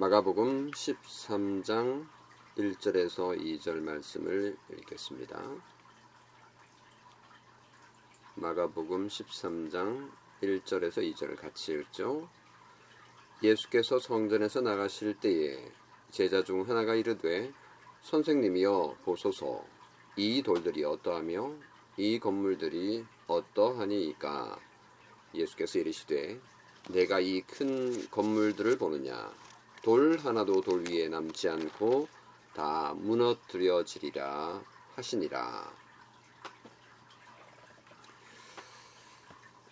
마가복음 13장 1절에서 2절 말씀을 읽겠습니다. 마가복음 13장 1절에서 2절을 같이 읽죠. 예수께서 성전에서 나가실 때에 제자 중 하나가 이르되 선생님이여 보소서 이 돌들이 어떠하며 이 건물들이 어떠하니이까 예수께서 이르시되 내가 이 큰 건물들을 보느냐 돌 하나도 돌 위에 남지 않고 다 무너뜨려지리라 하시니라.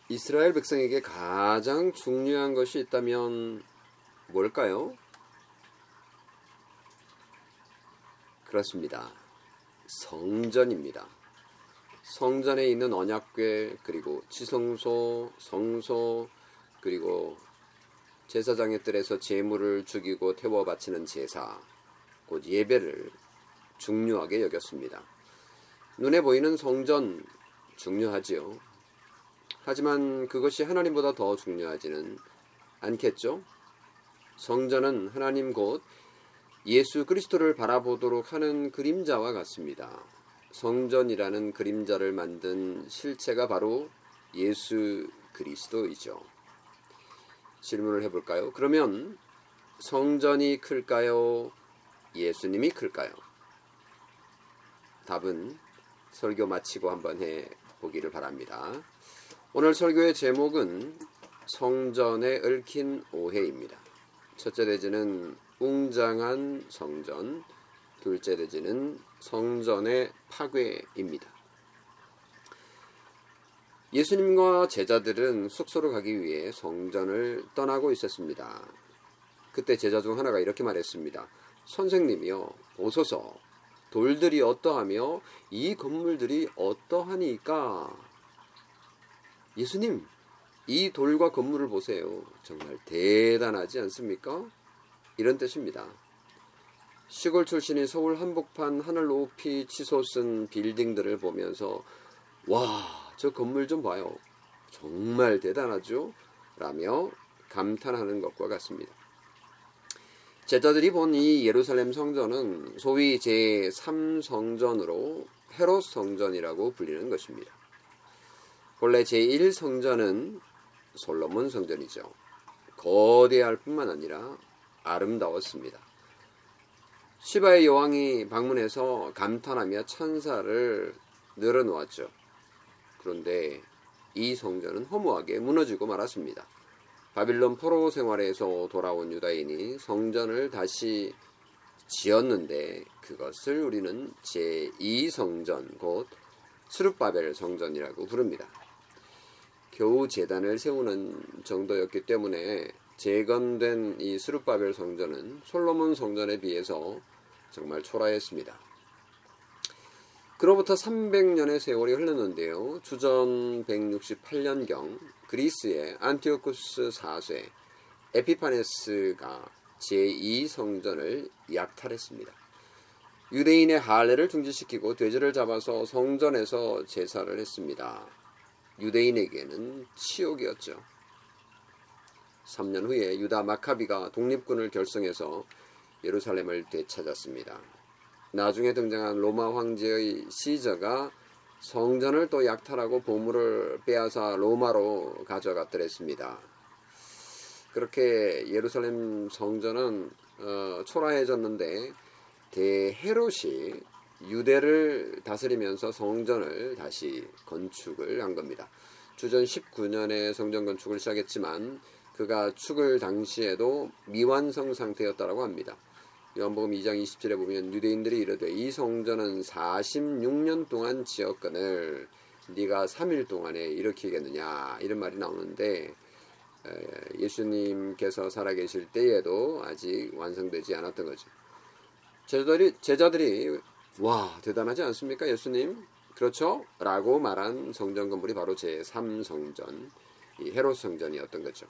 이스라엘 백성에게 가장 중요한 것이 있다면 뭘까요? 그렇습니다. 성전입니다. 성전에 있는 언약궤 그리고 지성소, 성소 그리고 제사장의 뜰에서 제물을 죽이고 태워 바치는 제사, 곧 예배를 중요하게 여겼습니다. 눈에 보이는 성전 중요하지요. 하지만 그것이 하나님보다 더 중요하지는 않겠죠? 성전은 하나님 곧 예수 그리스도를 바라보도록 하는 그림자와 같습니다. 성전이라는 그림자를 만든 실체가 바로 예수 그리스도이죠. 질문을 해볼까요? 그러면 성전이 클까요? 예수님이 클까요? 답은 설교 마치고 한번 해 보기를 바랍니다. 오늘 설교의 제목은 성전에 얽힌 오해입니다. 첫째 대지는 웅장한 성전, 둘째 대지는 성전의 파괴입니다. 예수님과 제자들은 숙소로 가기 위해 성전을 떠나고 있었습니다. 그때 제자 중 하나가 이렇게 말했습니다. 선생님이요, 보소서, 돌들이 어떠하며 이 건물들이 어떠하니까? 예수님, 이 돌과 건물을 보세요. 정말 대단하지 않습니까? 이런 뜻입니다. 시골 출신이 서울 한복판 하늘 높이 치솟은 빌딩들을 보면서 와, 저 건물 좀 봐요. 정말 대단하죠? 라며 감탄하는 것과 같습니다. 제자들이 본 이 예루살렘 성전은 소위 제3성전으로 헤롯 성전이라고 불리는 것입니다. 본래 제1성전은 솔로몬 성전이죠. 거대할 뿐만 아니라 아름다웠습니다. 시바의 여왕이 방문해서 감탄하며 천사를 늘어놓았죠. 그런데 이 성전은 허무하게 무너지고 말았습니다. 바빌론 포로 생활에서 돌아온 유다인이 성전을 다시 지었는데 그것을 우리는 제2성전 곧 스룹바벨 성전이라고 부릅니다. 겨우 제단을 세우는 정도였기 때문에 재건된 이 스룹바벨 성전은 솔로몬 성전에 비해서 정말 초라했습니다. 그로부터 300년의 세월이 흘렀는데요. 주전 168년경 그리스의 안티오쿠스 4세 에피파네스가 제2성전을 약탈했습니다. 유대인의 할례를 중지시키고 돼지를 잡아서 성전에서 제사를 했습니다. 유대인에게는 치욕이었죠. 3년 후에 유다 마카비가 독립군을 결성해서 예루살렘을 되찾았습니다. 나중에 등장한 로마 황제의 시저가 성전을 또 약탈하고 보물을 빼앗아 로마로 가져갔더랬습니다. 그렇게 예루살렘 성전은 어, 초라해졌는데 대헤롯이 유대를 다스리면서 성전을 다시 건축을 한 겁니다. 주전 19년에 성전 건축을 시작했지만 그가 축을 당시에도 미완성 상태였다고 합니다. 요한복음 2장 20절에 보면 유대인들이 이르되 이 성전은 46년 동안 지었거늘 네가 3일 동안에 일으키겠느냐 이런 말이 나오는데 예수님께서 살아계실 때에도 아직 완성되지 않았던 거죠. 제자들이, 제자들이 와 대단하지 않습니까 예수님 그렇죠? 라고 말한 성전 건물이 바로 제3성전 이 헤롯 성전이었던 거죠.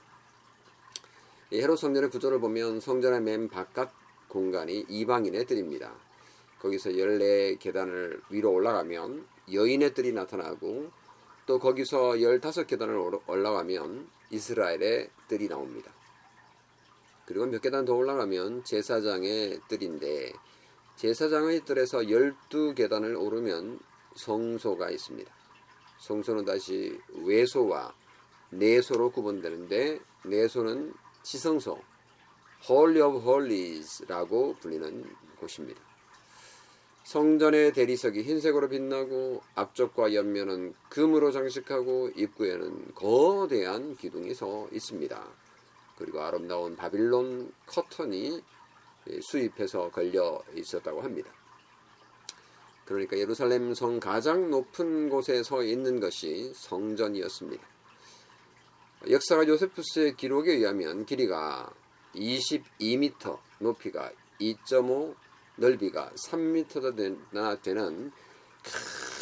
이 헤롯 성전의 구조를 보면 성전의 맨 바깥 공간이 이방인의 뜰입니다. 거기서 14 계단을 위로 올라가면 여인의 뜰이 나타나고 또 거기서 15계단을 올라가면 이스라엘의 뜰이 나옵니다. 그리고 몇 계단 더 올라가면 제사장의 뜰인데 제사장의 뜰에서 12계단을 오르면 성소가 있습니다. 성소는 다시 외소와 내소로 구분되는데 내소는 지성소 Holy of Holies라고 불리는 곳입니다. 성전의 대리석이 흰색으로 빛나고 앞쪽과 옆면은 금으로 장식하고 입구에는 거대한 기둥이 서 있습니다. 그리고 아름다운 바빌론 커튼이 수입해서 걸려 있었다고 합니다. 그러니까 예루살렘 성 가장 높은 곳에 서 있는 것이 성전이었습니다. 역사가 요세푸스의 기록에 의하면 길이가 22m, 높이가 2.5, 넓이가 3m나 되는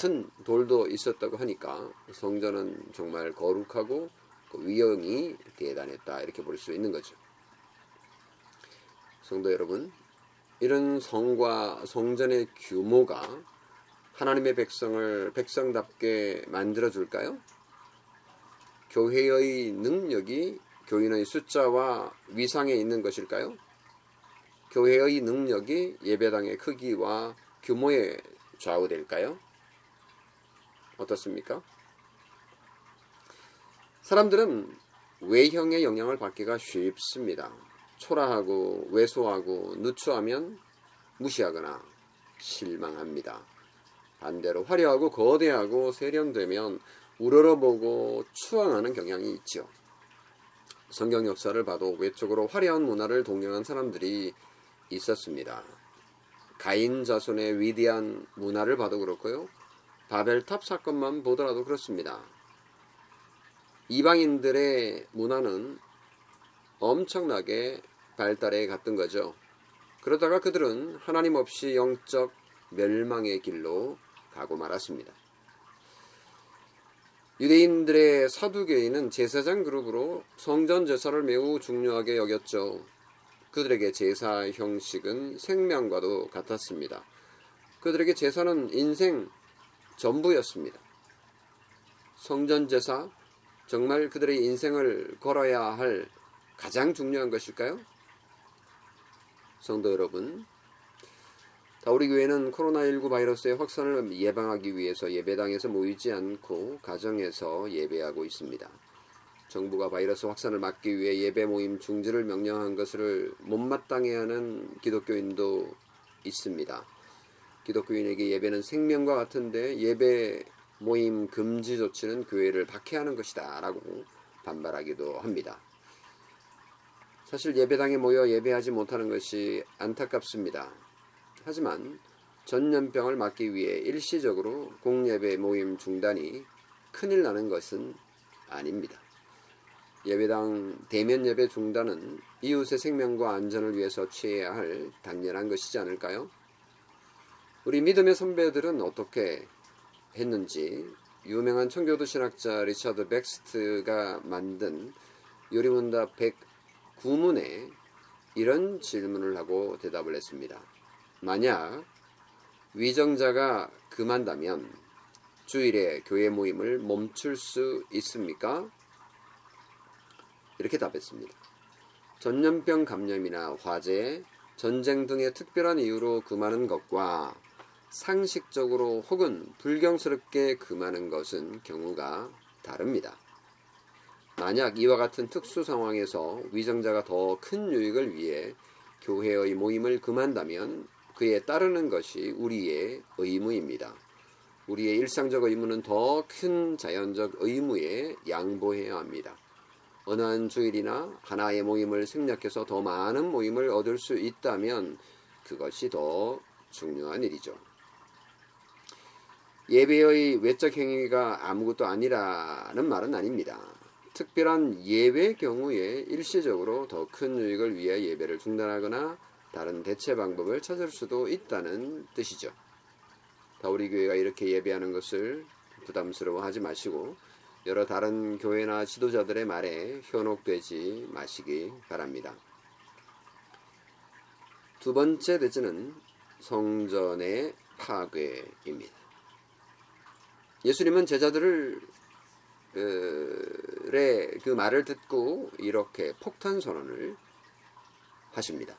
큰 돌도 있었다고 하니까 성전은 정말 거룩하고 그 위형이 대단했다 이렇게 볼 수 있는 거죠. 성도 여러분, 이런 성과 성전의 규모가 하나님의 백성을 백성답게 만들어 줄까요? 교회의 능력이 교인의 숫자와 위상에 있는 것일까요? 교회의 능력이 예배당의 크기와 규모에 좌우될까요? 어떻습니까? 사람들은 외형의 영향을 받기가 쉽습니다. 초라하고 왜소하고 누추하면 무시하거나 실망합니다. 반대로 화려하고 거대하고 세련되면 우러러보고 추앙하는 경향이 있죠. 성경 역사를 봐도 외적으로 화려한 문화를 동경한 사람들이 있었습니다. 가인 자손의 위대한 문화를 봐도 그렇고요. 바벨탑 사건만 보더라도 그렇습니다. 이방인들의 문화는 엄청나게 발달해 갔던 거죠. 그러다가 그들은 하나님 없이 영적 멸망의 길로 가고 말았습니다. 유대인들의 사두개인은 제사장 그룹으로 성전 제사를 매우 중요하게 여겼죠. 그들에게 제사 형식은 생명과도 같았습니다. 그들에게 제사는 인생 전부였습니다. 성전 제사 정말 그들의 인생을 걸어야 할 가장 중요한 것일까요? 성도 여러분, 우리 교회는 코로나19 바이러스의 확산을 예방하기 위해서 예배당에서 모이지 않고 가정에서 예배하고 있습니다. 정부가 바이러스 확산을 막기 위해 예배 모임 중지를 명령한 것을 못마땅해 하는 기독교인도 있습니다. 기독교인에게 예배는 생명과 같은데 예배 모임 금지 조치는 교회를 박해하는 것이다 라고 반발하기도 합니다. 사실 예배당에 모여 예배하지 못하는 것이 안타깝습니다. 하지만 전염병을 막기 위해 일시적으로 공예배 모임 중단이 큰일 나는 것은 아닙니다. 예배당 대면 예배 중단은 이웃의 생명과 안전을 위해서 취해야 할 당연한 것이지 않을까요? 우리 믿음의 선배들은 어떻게 했는지 유명한 청교도 신학자 리차드 백스터가 만든 요리문답 109문에 이런 질문을 하고 대답을 했습니다. 만약 위정자가 금한다면 주일에 교회 모임을 멈출 수 있습니까? 이렇게 답했습니다. 전염병 감염이나 화재, 전쟁 등의 특별한 이유로 금하는 것과 상식적으로 혹은 불경스럽게 금하는 것은 경우가 다릅니다. 만약 이와 같은 특수 상황에서 위정자가 더 큰 유익을 위해 교회의 모임을 금한다면 그에 따르는 것이 우리의 의무입니다. 우리의 일상적 의무는 더 큰 자연적 의무에 양보해야 합니다. 어느 한 주일이나 하나의 모임을 생략해서 더 많은 모임을 얻을 수 있다면 그것이 더 중요한 일이죠. 예배의 외적 행위가 아무것도 아니라는 말은 아닙니다. 특별한 예외 경우에 일시적으로 더 큰 유익을 위해 예배를 중단하거나 다른 대체 방법을 찾을 수도 있다는 뜻이죠. 다우리 교회가 이렇게 예배하는 것을 부담스러워하지 마시고 여러 다른 교회나 지도자들의 말에 현혹되지 마시기 바랍니다. 두 번째 대지는 성전의 파괴입니다. 예수님은 제자들을 그 말을 듣고 이렇게 폭탄 선언을 하십니다.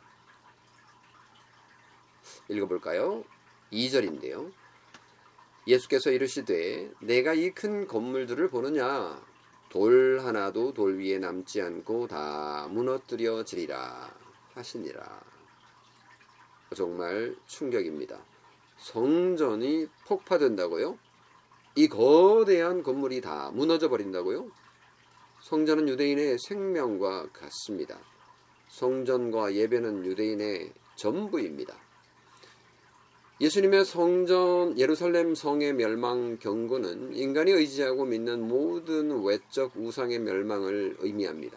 읽어볼까요? 2절인데요. 예수께서 이르시되 내가 이 큰 건물들을 보느냐 돌 하나도 돌 위에 남지 않고 다 무너뜨려지리라 하시니라. 정말 충격입니다. 성전이 폭파된다고요? 이 거대한 건물이 다 무너져 버린다고요? 성전은 유대인의 생명과 같습니다. 성전과 예배는 유대인의 전부입니다. 예수님의 성전 예루살렘 성의 멸망 경고는 인간이 의지하고 믿는 모든 외적 우상의 멸망을 의미합니다.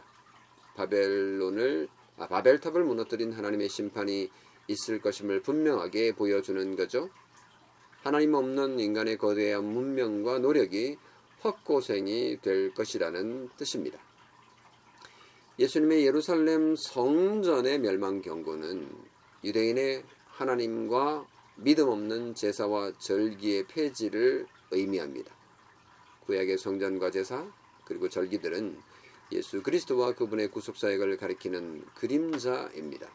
바벨론을 아, 바벨탑을 무너뜨린 하나님의 심판이 있을 것임을 분명하게 보여주는 거죠. 하나님 없는 인간의 거대한 문명과 노력이 헛고생이 될 것이라는 뜻입니다. 예수님의 예루살렘 성전의 멸망 경고는 유대인의 하나님과 믿음 없는 제사와 절기의 폐지를 의미합니다. 구약의 성전과 제사 그리고 절기들은 예수 그리스도와 그분의 구속 사역을 가리키는 그림자입니다.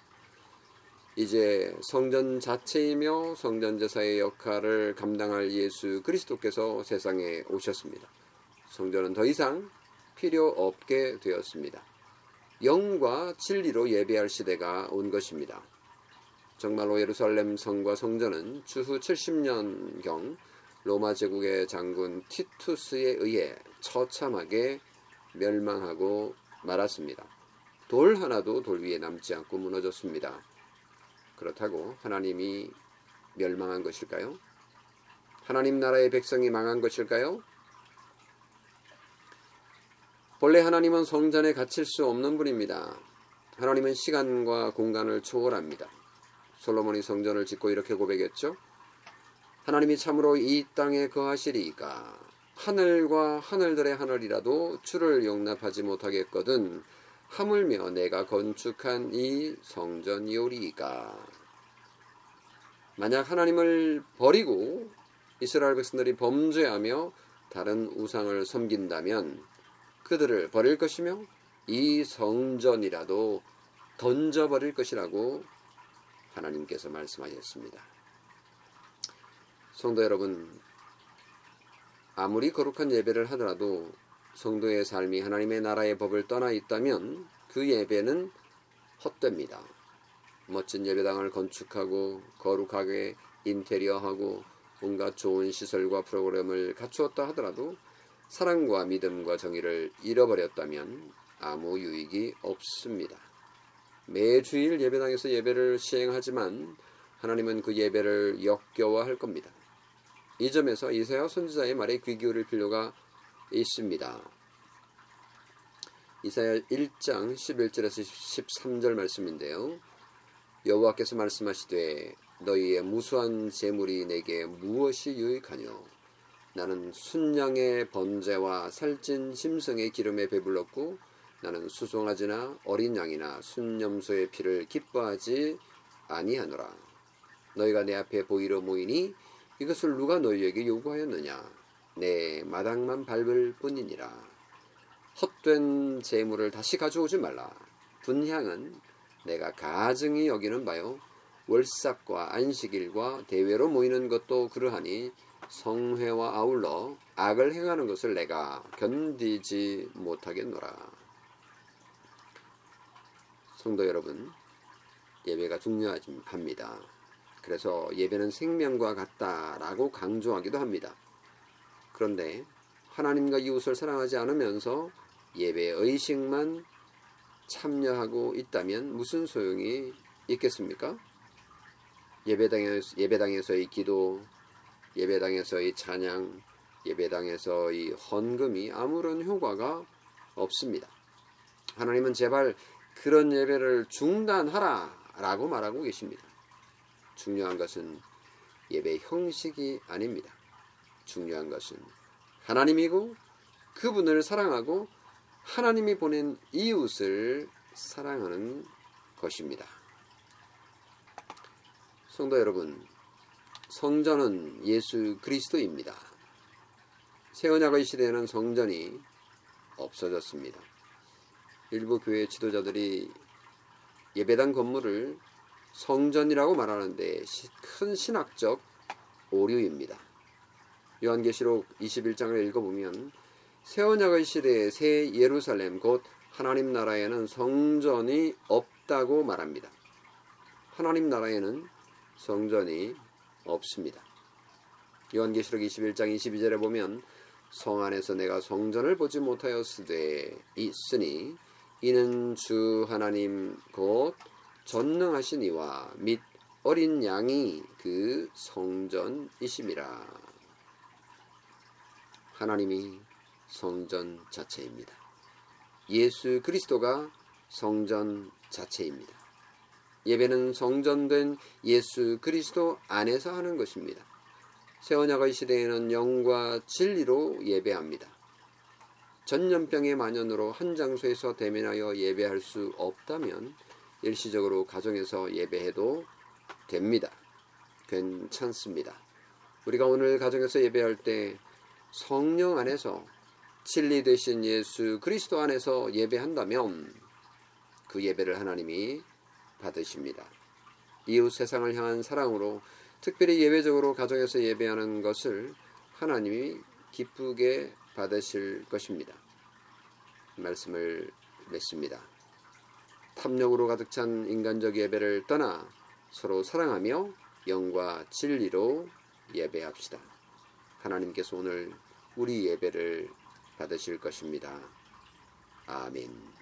이제 성전 자체이며 성전 제사의 역할을 감당할 예수 그리스도께서 세상에 오셨습니다. 성전은 더 이상 필요 없게 되었습니다. 영과 진리로 예배할 시대가 온 것입니다. 정말로 예루살렘 성과 성전은 추후 70년경 로마 제국의 장군 티투스에 의해 처참하게 멸망하고 말았습니다. 돌 하나도 돌 위에 남지 않고 무너졌습니다. 그렇다고 하나님이 멸망한 것일까요? 하나님 나라의 백성이 망한 것일까요? 본래 하나님은 성전에 갇힐 수 없는 분입니다. 하나님은 시간과 공간을 초월합니다. 솔로몬이 성전을 짓고 이렇게 고백했죠. 하나님이 참으로 이 땅에 거하시리이까 하늘과 하늘들의 하늘이라도 주를 용납하지 못하겠거든 하물며 내가 건축한 이 성전이오리이까 만약 하나님을 버리고 이스라엘 백성들이 범죄하며 다른 우상을 섬긴다면 그들을 버릴 것이며 이 성전이라도 던져버릴 것이라고 하나님께서 말씀하셨습니다. 성도 여러분, 아무리 거룩한 예배를 하더라도 성도의 삶이 하나님의 나라의 법을 떠나 있다면 그 예배는 헛됩니다. 멋진 예배당을 건축하고 거룩하게 인테리어하고 온갖 좋은 시설과 프로그램을 갖추었다 하더라도 사랑과 믿음과 정의를 잃어버렸다면 아무 유익이 없습니다. 매주일 예배당에서 예배를 시행하지만 하나님은 그 예배를 역겨워할 겁니다. 이 점에서 이사야 선지자의 말에 귀 기울일 필요가 있습니다. 이사야 1장 11절에서 13절 말씀인데요. 여호와께서 말씀하시되 너희의 무수한 재물이 내게 무엇이 유익하뇨 나는 순양의 번제와 살찐 심성의 기름에 배불렀고 나는 수송아지나 어린 양이나 순념소의 피를 기뻐하지 아니하노라. 너희가 내 앞에 보이러 모이니 이것을 누가 너희에게 요구하였느냐? 내 마당만 밟을 뿐이니라. 헛된 재물을 다시 가져오지 말라. 분향은 내가 가증히 여기는 바요. 월삭과 안식일과 대회로 모이는 것도 그러하니 성회와 아울러 악을 행하는 것을 내가 견디지 못하겠노라. 성도 여러분, 예배가 중요합니다. 그래서 예배는 생명과 같다라고 강조하기도 합니다. 그런데 하나님과 이웃을 사랑하지 않으면서 예배 의식만 참여하고 있다면 무슨 소용이 있겠습니까? 예배당에서, 예배당에서의 기도, 예배당에서의 찬양, 예배당에서의 헌금이 아무런 효과가 없습니다. 하나님은 제발 그런 예배를 중단하라 라고 말하고 계십니다. 중요한 것은 예배 형식이 아닙니다. 중요한 것은 하나님이고 그분을 사랑하고 하나님이 보낸 이웃을 사랑하는 것입니다. 성도 여러분, 성전은 예수 그리스도입니다. 새 언약의 시대에는 성전이 없어졌습니다. 일부 교회 지도자들이 예배당 건물을 성전이라고 말하는데 큰 신학적 오류입니다. 요한계시록 21장을 읽어보면 새 언약의 시대의 새 예루살렘 곧 하나님 나라에는 성전이 없다고 말합니다. 하나님 나라에는 성전이 없습니다. 요한계시록 21장 22절에 보면 성 안에서 내가 성전을 보지 못하였으되 있으니 이는 주 하나님 곧 전능하신 이와 및 어린 양이 그 성전이심이라. 하나님이 성전 자체입니다. 예수 그리스도가 성전 자체입니다. 예배는 성전된 예수 그리스도 안에서 하는 것입니다. 새 언약의 시대에는 영과 진리로 예배합니다. 전염병의 만연으로 한 장소에서 대면하여 예배할 수 없다면 일시적으로 가정에서 예배해도 됩니다. 괜찮습니다. 우리가 오늘 가정에서 예배할 때 성령 안에서 진리 되신 예수 그리스도 안에서 예배한다면 그 예배를 하나님이 받으십니다. 이웃 세상을 향한 사랑으로 특별히 예배적으로 가정에서 예배하는 것을 하나님이 기쁘게 받으실 것입니다. 말씀을 맺습니다. 탐욕으로 가득 찬 인간적 예배를 떠나 서로 사랑하며 영과 진리로 예배합시다. 하나님께서 오늘 우리 예배를 받으실 것입니다. 아멘.